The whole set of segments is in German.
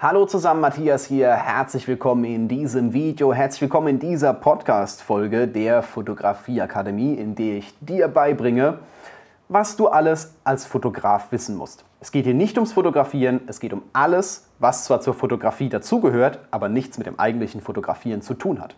Hallo zusammen, Matthias hier. Herzlich willkommen in diesem Video. Herzlich willkommen in dieser Podcast-Folge der Fotografieakademie, in der ich dir beibringe, was du alles als Fotograf wissen musst. Es geht hier nicht ums Fotografieren, es geht um alles, was zwar zur Fotografie dazugehört, aber nichts mit dem eigentlichen Fotografieren zu tun hat.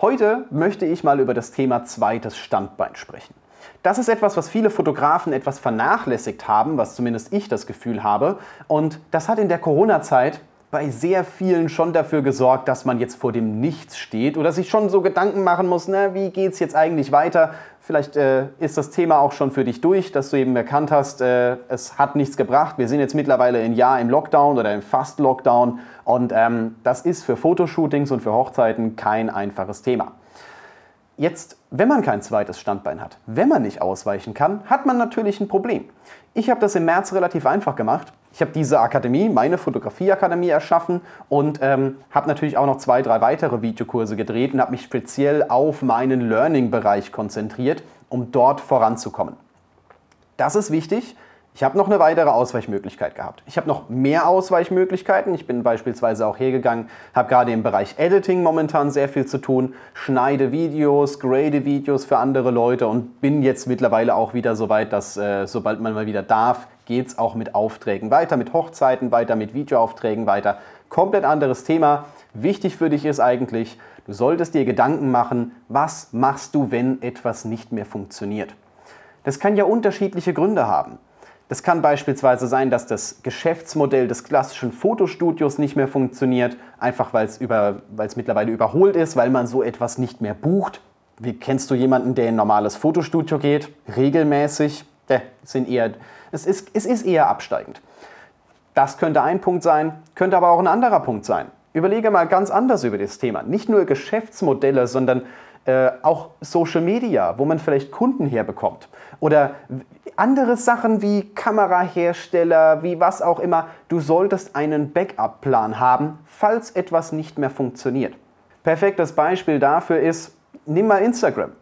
Heute möchte ich mal über das Thema zweites Standbein sprechen. Das ist etwas, was viele Fotografen etwas vernachlässigt haben, was zumindest ich das Gefühl habe. Und das hat in der Corona-Zeit bei sehr vielen schon dafür gesorgt, dass man jetzt vor dem Nichts steht oder sich schon so Gedanken machen muss, na, wie geht es jetzt eigentlich weiter? Vielleicht äh, ist das Thema auch schon für dich durch, dass du eben erkannt hast, äh, es hat nichts gebracht. Wir sind jetzt mittlerweile ein Jahr im Lockdown oder im Fast-Lockdown und ähm, das ist für Fotoshootings und für Hochzeiten kein einfaches Thema. Jetzt, wenn man kein zweites Standbein hat, wenn man nicht ausweichen kann, hat man natürlich ein Problem. Ich habe das im März relativ einfach gemacht. Ich habe diese Akademie, meine Fotografieakademie erschaffen und ähm, habe natürlich auch noch zwei, drei weitere Videokurse gedreht und habe mich speziell auf meinen Learning-Bereich konzentriert, um dort voranzukommen. Das ist wichtig, ich habe noch eine weitere Ausweichmöglichkeit gehabt. Ich habe noch mehr Ausweichmöglichkeiten. Ich bin beispielsweise auch hergegangen, habe gerade im Bereich Editing momentan sehr viel zu tun, schneide Videos, grade Videos für andere Leute und bin jetzt mittlerweile auch wieder so weit, dass äh, sobald man mal wieder darf, geht es auch mit Aufträgen weiter, mit Hochzeiten weiter, mit Videoaufträgen weiter. Komplett anderes Thema. Wichtig für dich ist eigentlich, du solltest dir Gedanken machen, was machst du, wenn etwas nicht mehr funktioniert. Das kann ja unterschiedliche Gründe haben. Das kann beispielsweise sein, dass das Geschäftsmodell des klassischen Fotostudios nicht mehr funktioniert, einfach weil es über, mittlerweile überholt ist, weil man so etwas nicht mehr bucht. Wie kennst du jemanden, der in ein normales Fotostudio geht? Regelmäßig? Äh, sind eher, es, ist, es ist eher absteigend. Das könnte ein Punkt sein, könnte aber auch ein anderer Punkt sein. Überlege mal ganz anders über das Thema. Nicht nur Geschäftsmodelle, sondern äh, auch Social Media, wo man vielleicht Kunden herbekommt. Oder andere Sachen wie Kamerahersteller, wie was auch immer. Du solltest einen Backup-Plan haben, falls etwas nicht mehr funktioniert. Perfektes Beispiel dafür ist, nimm mal Instagram.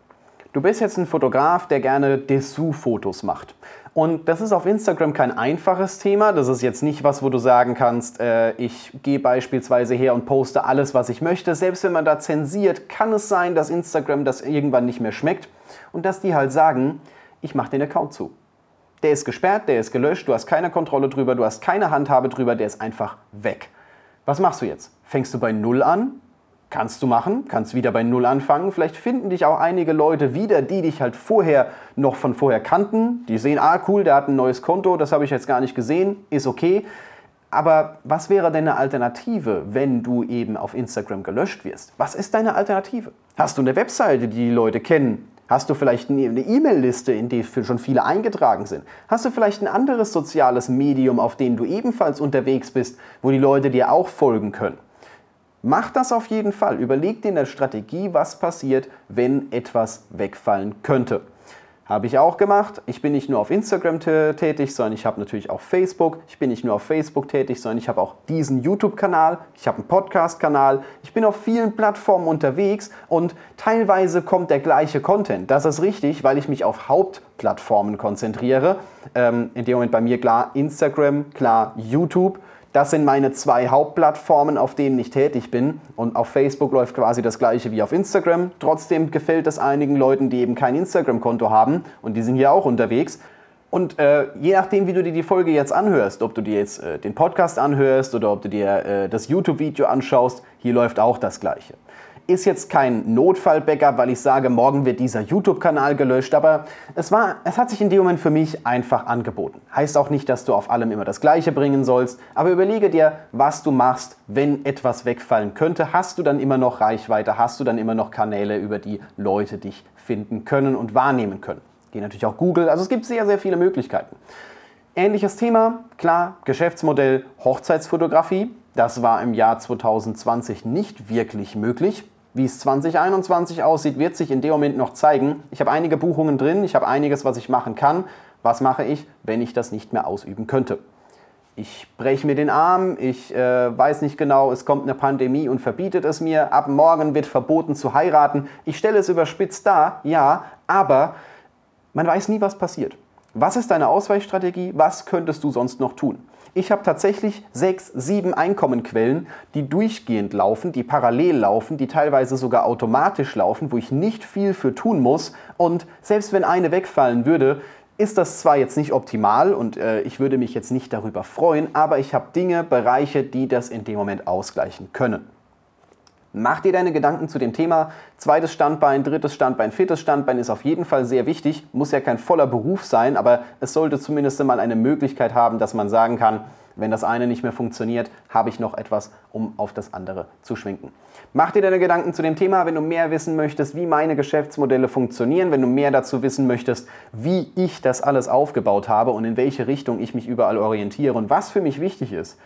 Du bist jetzt ein Fotograf, der gerne Dessous-Fotos macht. Und das ist auf Instagram kein einfaches Thema. Das ist jetzt nicht was, wo du sagen kannst, äh, ich gehe beispielsweise her und poste alles, was ich möchte. Selbst wenn man da zensiert, kann es sein, dass Instagram das irgendwann nicht mehr schmeckt und dass die halt sagen, ich mache den Account zu. Der ist gesperrt, der ist gelöscht, du hast keine Kontrolle drüber, du hast keine Handhabe drüber, der ist einfach weg. Was machst du jetzt? Fängst du bei Null an? Kannst du machen, kannst wieder bei Null anfangen. Vielleicht finden dich auch einige Leute wieder, die dich halt vorher noch von vorher kannten. Die sehen, ah cool, der hat ein neues Konto, das habe ich jetzt gar nicht gesehen, ist okay. Aber was wäre deine Alternative, wenn du eben auf Instagram gelöscht wirst? Was ist deine Alternative? Hast du eine Webseite, die die Leute kennen? Hast du vielleicht eine E-Mail-Liste, in die schon viele eingetragen sind? Hast du vielleicht ein anderes soziales Medium, auf dem du ebenfalls unterwegs bist, wo die Leute dir auch folgen können? Mach das auf jeden Fall. Überleg dir in der Strategie, was passiert, wenn etwas wegfallen könnte. Habe ich auch gemacht. Ich bin nicht nur auf Instagram tätig, sondern ich habe natürlich auch Facebook. Ich bin nicht nur auf Facebook tätig, sondern ich habe auch diesen YouTube-Kanal. Ich habe einen Podcast-Kanal. Ich bin auf vielen Plattformen unterwegs und teilweise kommt der gleiche Content. Das ist richtig, weil ich mich auf Hauptplattformen konzentriere. Ähm, in dem Moment bei mir klar Instagram, klar YouTube. Das sind meine zwei Hauptplattformen, auf denen ich tätig bin. Und auf Facebook läuft quasi das gleiche wie auf Instagram. Trotzdem gefällt es einigen Leuten, die eben kein Instagram-Konto haben und die sind hier auch unterwegs. Und äh, je nachdem, wie du dir die Folge jetzt anhörst, ob du dir jetzt äh, den Podcast anhörst oder ob du dir äh, das YouTube-Video anschaust, hier läuft auch das gleiche. Ist jetzt kein Notfall-Backup, weil ich sage, morgen wird dieser YouTube-Kanal gelöscht, aber es, war, es hat sich in dem Moment für mich einfach angeboten. Heißt auch nicht, dass du auf allem immer das Gleiche bringen sollst, aber überlege dir, was du machst, wenn etwas wegfallen könnte. Hast du dann immer noch Reichweite? Hast du dann immer noch Kanäle, über die Leute dich finden können und wahrnehmen können? Geh natürlich auch Google, also es gibt sehr, sehr viele Möglichkeiten. Ähnliches Thema, klar, Geschäftsmodell Hochzeitsfotografie. Das war im Jahr 2020 nicht wirklich möglich. Wie es 2021 aussieht, wird sich in dem Moment noch zeigen. Ich habe einige Buchungen drin, ich habe einiges, was ich machen kann. Was mache ich, wenn ich das nicht mehr ausüben könnte? Ich breche mir den Arm, ich äh, weiß nicht genau, es kommt eine Pandemie und verbietet es mir. Ab morgen wird verboten zu heiraten. Ich stelle es überspitzt dar, ja, aber man weiß nie, was passiert. Was ist deine Ausweichstrategie? Was könntest du sonst noch tun? Ich habe tatsächlich sechs, sieben Einkommenquellen, die durchgehend laufen, die parallel laufen, die teilweise sogar automatisch laufen, wo ich nicht viel für tun muss. Und selbst wenn eine wegfallen würde, ist das zwar jetzt nicht optimal und äh, ich würde mich jetzt nicht darüber freuen, aber ich habe Dinge, Bereiche, die das in dem Moment ausgleichen können. Mach dir deine Gedanken zu dem Thema. Zweites Standbein, drittes Standbein, viertes Standbein ist auf jeden Fall sehr wichtig. Muss ja kein voller Beruf sein, aber es sollte zumindest mal eine Möglichkeit haben, dass man sagen kann, wenn das eine nicht mehr funktioniert, habe ich noch etwas, um auf das andere zu schwenken. Mach dir deine Gedanken zu dem Thema, wenn du mehr wissen möchtest, wie meine Geschäftsmodelle funktionieren, wenn du mehr dazu wissen möchtest, wie ich das alles aufgebaut habe und in welche Richtung ich mich überall orientiere und was für mich wichtig ist,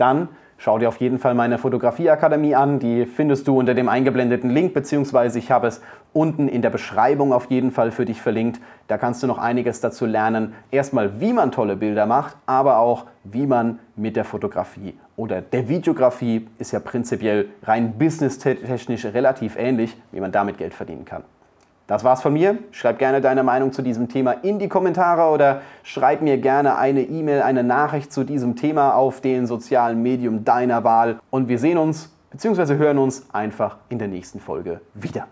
dann Schau dir auf jeden Fall meine Fotografieakademie an. Die findest du unter dem eingeblendeten Link, beziehungsweise ich habe es unten in der Beschreibung auf jeden Fall für dich verlinkt. Da kannst du noch einiges dazu lernen. Erstmal, wie man tolle Bilder macht, aber auch, wie man mit der Fotografie oder der Videografie ist ja prinzipiell rein businesstechnisch relativ ähnlich, wie man damit Geld verdienen kann. Das war's von mir. Schreib gerne deine Meinung zu diesem Thema in die Kommentare oder schreib mir gerne eine E-Mail, eine Nachricht zu diesem Thema auf den sozialen Medium deiner Wahl. Und wir sehen uns bzw. hören uns einfach in der nächsten Folge wieder.